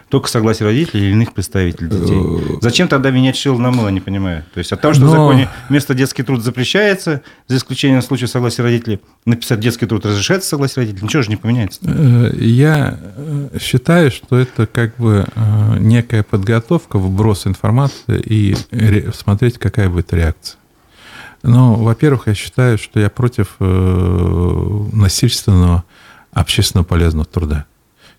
Только согласие родителей или иных представителей детей. Э, Зачем тогда менять шил на мыло, не понимаю. То есть от того, что но... в законе вместо детский труд запрещается, за исключением случая согласия родителей, написать детский труд разрешается согласие родителей, ничего же не поменяется. Э, я э, считаю, что это как бы некая подготовка, вброс информации и смотреть, какая будет реакция. Ну, во-первых, я считаю, что я против э, насильственного общественно полезного труда.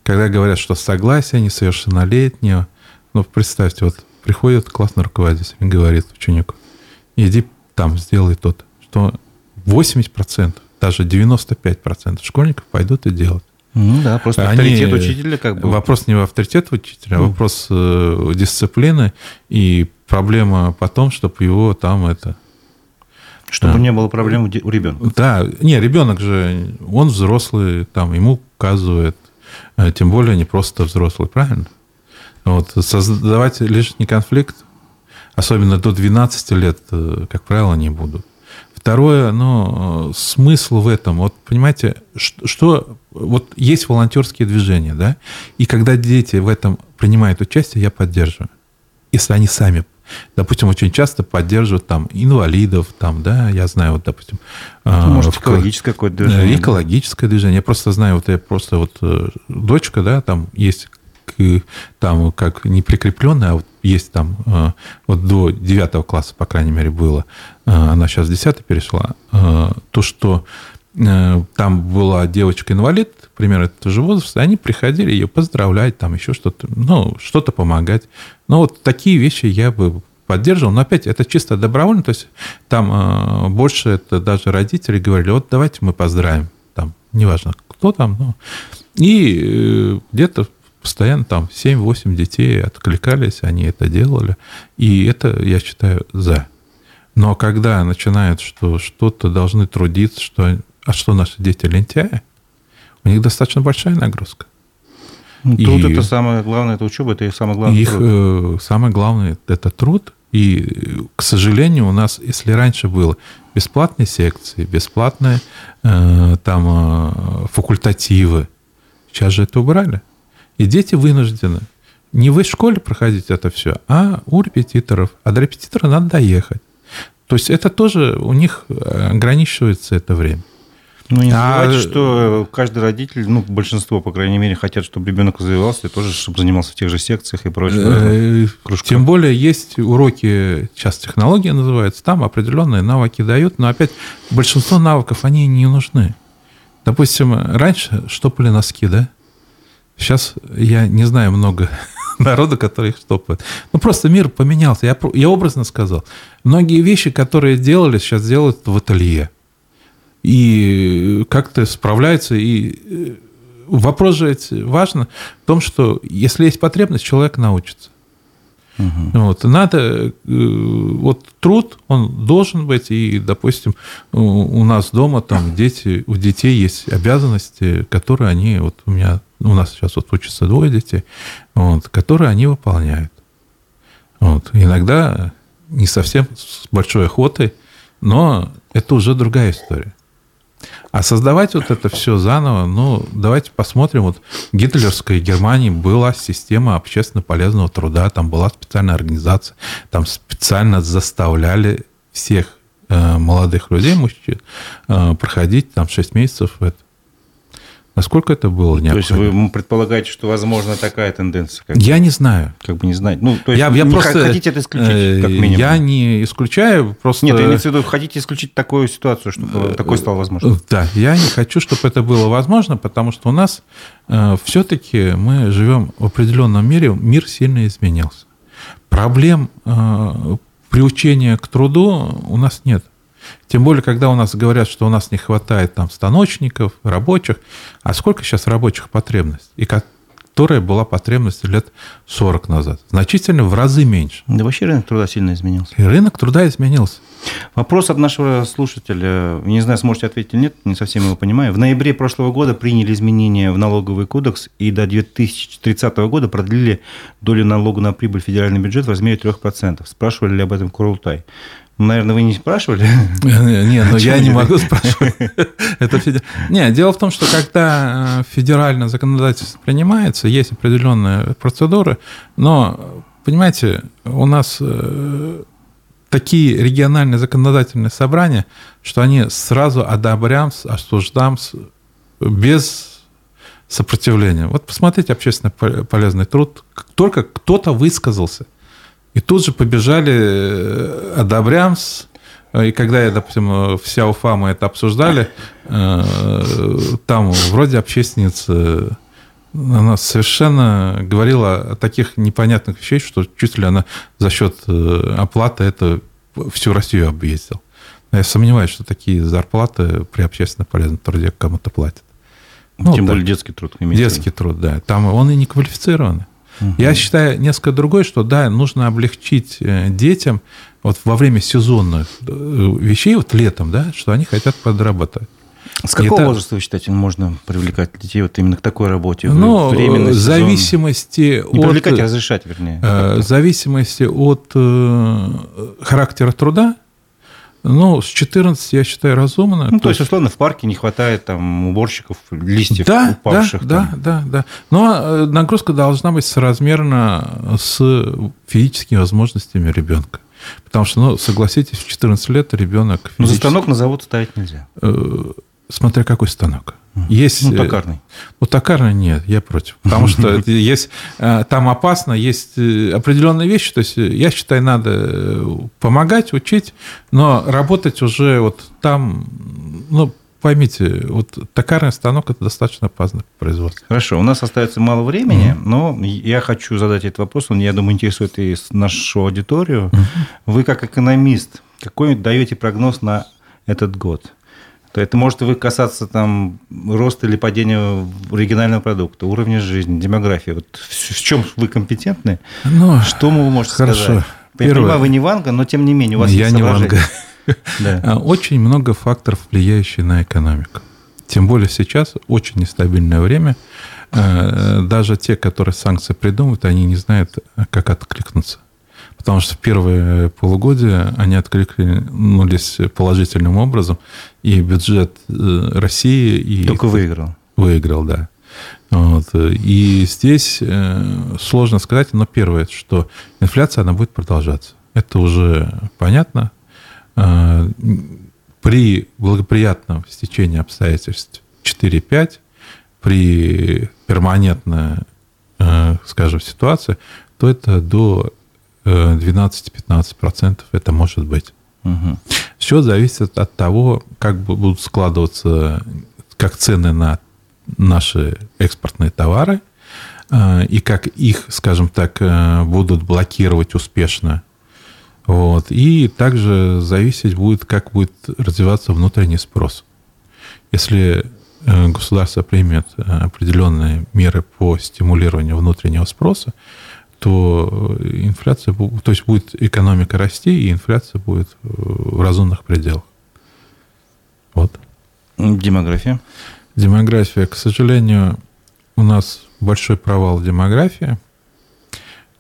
Когда говорят, что согласие несовершеннолетнего, ну, представьте, вот приходит классный руководитель и говорит ученику, иди там, сделай тот, что 80%, даже 95% школьников пойдут и делают. Ну да, просто Они, авторитет учителя как бы. Вопрос не в авторитет учителя, а вопрос э, дисциплины и проблема потом, чтобы его там это чтобы да. не было проблем у ребенка. Да, не, ребенок же, он взрослый, там ему указывает, э, тем более не просто взрослый, правильно? Вот, создавать лишний конфликт, особенно до 12 лет, э, как правило, не будут. Второе, ну, смысл в этом, вот понимаете, что, что вот есть волонтерские движения, да, и когда дети в этом принимают участие, я поддерживаю, если они сами допустим, очень часто поддерживают там инвалидов, там, да, я знаю, вот, допустим... Ну, может, в... экологическое какое-то движение. Экологическое движение. Я просто знаю, вот я просто вот э, дочка, да, там есть там как не прикрепленная, а вот есть там э, вот до 9 класса, по крайней мере, было, э, она сейчас в 10 перешла, то, что там была девочка-инвалид, примерно этого же возраста, они приходили ее поздравлять, там еще что-то, ну, что-то помогать. Ну, вот такие вещи я бы поддерживал. Но опять, это чисто добровольно, то есть там э, больше это даже родители говорили, вот давайте мы поздравим, там, неважно, кто там, ну, и э, где-то постоянно там 7-8 детей откликались, они это делали, и это, я считаю, за. Но когда начинают, что что-то должны трудиться, что, а что наши дети лентяи, у них достаточно большая нагрузка. Ну, труд и это самое главное, это учеба, это их самое главное. Их труд. Э, самое главное это труд. И, к сожалению, у нас, если раньше было бесплатные секции, бесплатные э, там э, факультативы, сейчас же это убрали. И дети вынуждены не в школе проходить это все, а у репетиторов. А до репетитора надо доехать. То есть это тоже у них ограничивается это время. Ну, не забывайте, а... что каждый родитель, ну, большинство, по крайней мере, хотят, чтобы ребенок развивался, и тоже, чтобы занимался в тех же секциях и прочее. Э, тем более есть уроки, сейчас технология называется, там определенные навыки дают, но опять большинство навыков, они не нужны. Допустим, раньше штопали носки, да? Сейчас я не знаю много народа, которые их штопают. Ну, просто мир поменялся. Я, я образно сказал. Многие вещи, которые делали, сейчас делают в ателье и как-то справляется. И э, вопрос же важно в том, что если есть потребность, человек научится. Угу. Вот, надо, э, вот труд, он должен быть, и, допустим, у нас дома там дети, у детей есть обязанности, которые они, вот у меня, у нас сейчас вот учатся двое детей, вот, которые они выполняют. Вот, иногда не совсем с большой охотой, но это уже другая история. А создавать вот это все заново, ну, давайте посмотрим. Вот в гитлерской Германии была система общественно полезного труда, там была специальная организация, там специально заставляли всех э, молодых людей, мужчин, э, проходить там 6 месяцев это. Насколько это было необходимо? То есть вы предполагаете, что возможно такая тенденция? Как я бы, не знаю. Как бы не знаю. Ну, то есть я, я просто, хотите это исключить, как минимум? Я не исключаю, просто... Нет, имеется в виду, хотите исключить такую ситуацию, чтобы э, такое стало возможно? Да, я не хочу, чтобы это было возможно, потому что у нас э, все-таки мы живем в определенном мире, мир сильно изменился. Проблем э, приучения к труду у нас нет. Тем более, когда у нас говорят, что у нас не хватает там станочников, рабочих. А сколько сейчас рабочих потребностей? И которая была потребность лет 40 назад. Значительно в разы меньше. Да вообще рынок труда сильно изменился. И рынок труда изменился. Вопрос от нашего слушателя. Не знаю, сможете ответить или нет, не совсем его понимаю. В ноябре прошлого года приняли изменения в налоговый кодекс и до 2030 года продлили долю налога на прибыль в федеральный бюджет в размере 3%. Спрашивали ли об этом Курултай? Наверное, вы не спрашивали? Не, но я не могу спрашивать. Это Не, дело в том, что когда э, федеральное законодательство принимается, есть определенные процедуры, но, понимаете, у нас э, такие региональные законодательные собрания, что они сразу одобряем, осуждаем без сопротивления. Вот посмотрите общественно полезный труд. Только кто-то высказался. И тут же побежали э, одобрямс. И когда я, допустим, вся Уфа мы это обсуждали, э, там вроде общественница она совершенно говорила о таких непонятных вещах, что чуть ли она за счет э, оплаты это всю Россию объездила. я сомневаюсь, что такие зарплаты при общественно полезном труде кому-то платят. Ну, Тем да. более детский труд. Детский труд, да. Там он и не квалифицированный. Угу. Я считаю несколько другой, что да, нужно облегчить э, детям вот во время сезонных э, вещей, вот летом, да, что они хотят подрабатывать. С какого это... возраста, вы считаете, можно привлекать детей вот именно к такой работе? Ну, в зависимости сезон? от... Не привлекать, а разрешать, вернее. Э, в зависимости от характера труда, ну, с 14, я считаю, разумно. Ну, то, то есть, условно, в парке не хватает там уборщиков, листьев да, упавших. Да, там. да, да, да. Но э, нагрузка должна быть соразмерна с физическими возможностями ребенка. Потому что, ну, согласитесь, в 14 лет ребенок... Физически... Ну, за станок на завод ставить нельзя. Э, смотря какой станок. Есть, ну, токарный. Ну, токарный нет, я против. Потому что есть, э, там опасно, есть э, определенные вещи. То есть, я считаю, надо помогать, учить, но работать уже вот там, ну, поймите, вот токарный станок – это достаточно опасное производство. Хорошо, у нас остается мало времени, mm-hmm. но я хочу задать этот вопрос, он, я думаю, интересует и нашу аудиторию. Mm-hmm. Вы, как экономист, какой даете прогноз на этот год? То это может касаться там роста или падения регионального продукта, уровня жизни, демографии. Вот в чем вы компетентны? Ну, что вы можете хорошо. сказать? Первое. Я понимаю, вы не Ванга, но тем не менее у вас Я есть не Ванга. Да. Очень много факторов, влияющих на экономику. Тем более сейчас очень нестабильное время. Э, даже те, которые санкции придумывают, они не знают, как откликнуться. Потому что в первые полугодия они откликнулись положительным образом, и бюджет э, России... И Только выиграл. Выиграл, да. Вот. И здесь э, сложно сказать, но первое, что инфляция, она будет продолжаться. Это уже понятно. Э, при благоприятном стечении обстоятельств 4-5, при перманентной, скажем, ситуации, то это до 12-15% это может быть. Угу. Все зависит от того, как будут складываться как цены на наши экспортные товары э, и как их, скажем так, э, будут блокировать успешно. Вот. И также зависеть будет, как будет развиваться внутренний спрос. Если э, государство примет определенные меры по стимулированию внутреннего спроса, то инфляция, то есть будет экономика расти, и инфляция будет э, в разумных пределах. Вот. Демография? Демография, к сожалению, у нас большой провал демографии.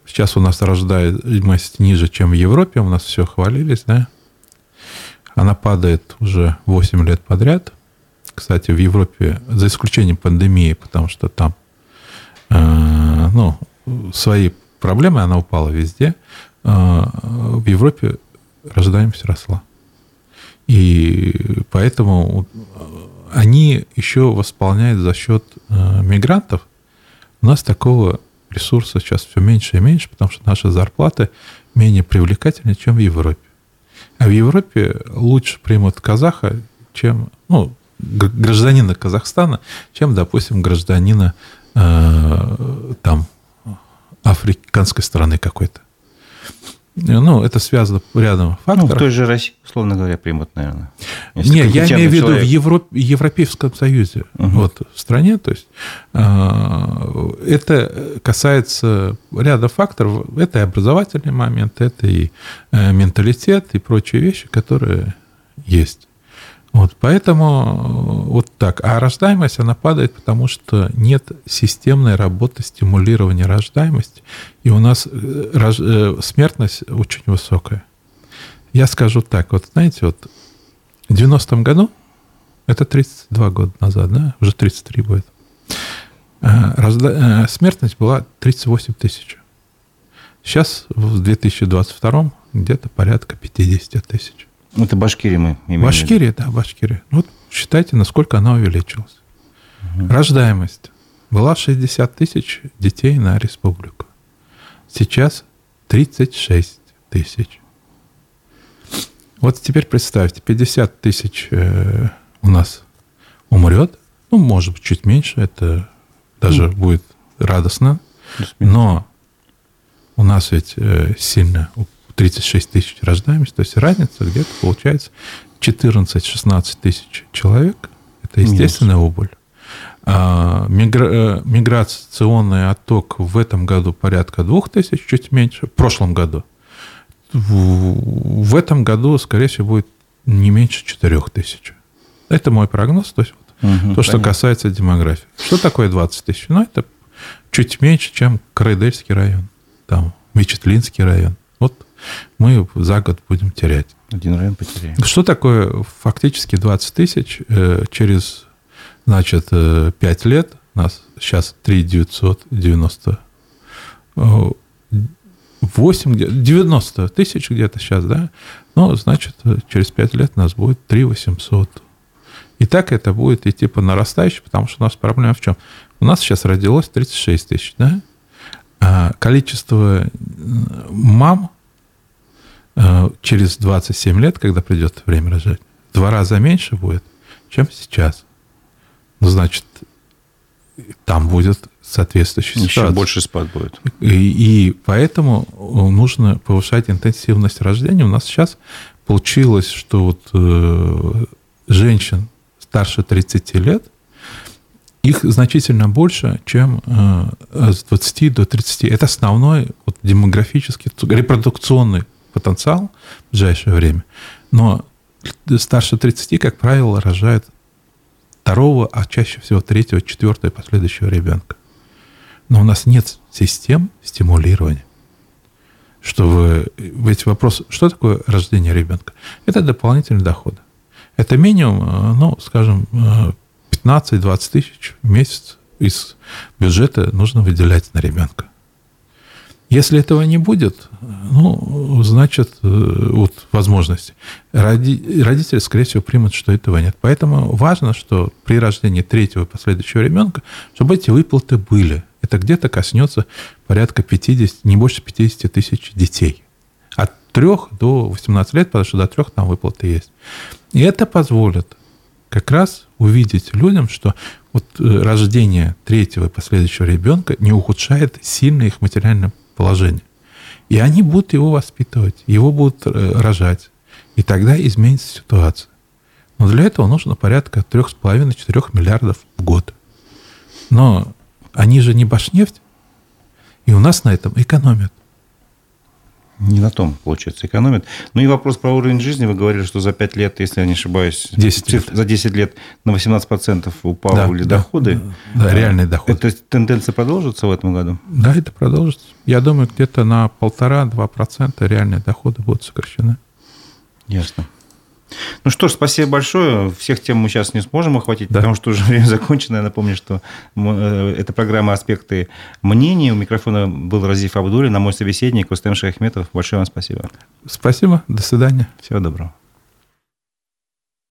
Сейчас у нас рождаемость ниже, чем в Европе. У нас все хвалились, да? Она падает уже 8 лет подряд. Кстати, в Европе, за исключением пандемии, потому что там э, ну, свои проблемы, она упала везде, э, в Европе рождаемость росла. И поэтому они еще восполняют за счет э, мигрантов. У нас такого ресурса сейчас все меньше и меньше, потому что наши зарплаты менее привлекательны, чем в Европе. А в Европе лучше примут казаха, чем ну, гражданина Казахстана, чем, допустим, гражданина э, там африканской страны какой-то. Ну, это связано рядом факторов. Ну, в той же России, условно говоря, примут, наверное. Не, я имею в виду человек... в Европ... Европейском Союзе, угу. вот, в стране. То есть э, это касается ряда факторов. Это и образовательный момент, это и э, менталитет, и прочие вещи, которые есть. Вот, поэтому вот так. А рождаемость, она падает, потому что нет системной работы стимулирования рождаемости. И у нас э, рож... Э, смертность очень высокая. Я скажу так, вот знаете, вот в 90-м году, это 32 года назад, да, уже 33 будет, э, разда... смертность была 38 тысяч. Сейчас в 2022 где-то порядка 50 тысяч. Это Башкирия мы имеем. Башкирия, да, Башкирия. Вот считайте, насколько она увеличилась. Угу. Рождаемость. Была 60 тысяч детей на республику. Сейчас 36 тысяч. Вот теперь представьте, 50 тысяч э, у нас умрет. Ну, может быть, чуть меньше. Это даже mm. будет радостно. Но у нас ведь э, сильно 36 тысяч рождаемость, то есть разница где-то получается 14-16 тысяч человек. Это естественная Минус. убыль. А, мигра... Э, миграционный отток в этом году порядка 2 тысяч, чуть меньше, в прошлом году. В, в этом году, скорее всего, будет не меньше 4 тысяч. Это мой прогноз, то есть вот, угу, то, понятно. что касается демографии. Что такое 20 тысяч? Ну, это чуть меньше, чем Крайдельский район, там, Мечетлинский район. Мы за год будем терять. Один район потеряем. Что такое фактически 20 тысяч э, через, значит, 5 э, лет? У нас сейчас 3 990 8, 90 тысяч где-то сейчас, да? Ну, значит, через 5 лет у нас будет 3 800. И так это будет идти по нарастающей, потому что у нас проблема в чем? У нас сейчас родилось 36 тысяч, да? А количество мам Э, через 27 лет, когда придет время рожать, в два раза меньше будет, чем сейчас. Ну, значит, там будет соответствующая Еще ситуация. больше спад будет. И, и поэтому нужно повышать интенсивность рождения. У нас сейчас получилось, что вот э, женщин старше 30 лет, их значительно больше, чем э, с 20 до 30. Это основной вот, демографический, репродукционный потенциал в ближайшее время. Но старше 30, как правило, рожает второго, а чаще всего третьего, четвертого и последующего ребенка. Но у нас нет систем стимулирования. Чтобы ведь вопрос, что такое рождение ребенка? Это дополнительный доход. Это минимум, э, ну, скажем, 15-20 э, тысяч в месяц из бюджета нужно выделять на ребенка. Если этого не будет, ну, значит, э, вот возможности. Роди, родители, скорее всего, примут, что этого нет. Поэтому важно, что при рождении третьего и последующего ребенка, чтобы эти выплаты были. Это где-то коснется порядка 50, не больше 50 тысяч детей. От 3 до 18 лет, потому что до 3 там выплаты есть. И это позволит как раз увидеть людям, что вот э, рождение третьего и последующего ребенка не ухудшает сильно их материальное положение. И они будут его воспитывать, его будут э, рожать. И тогда изменится ситуация. Но для этого нужно порядка 3,5-4 миллиардов в год. Но они же не Башнефть. И у нас на этом экономят. Не на том, получается, экономят. Ну и вопрос про уровень жизни. Вы говорили, что за 5 лет, если я не ошибаюсь, 10 лет. за 10 лет на 18% упали Да, доходы. Да, да, реальные доходы. Эта тенденция продолжится в этом году? Да, это продолжится. Я думаю, где-то на полтора-два процента реальные доходы будут сокращены. Ясно. Ну что ж, спасибо большое. Всех тем мы сейчас не сможем охватить, Да. потому что уже время закончено. Я напомню, что э, это программа «Аспекты мнений». У микрофона был Разиф Абдулин, а мой собеседник Рустем Шахметов. Большое вам спасибо. Спасибо, до свидания. Всего доброго.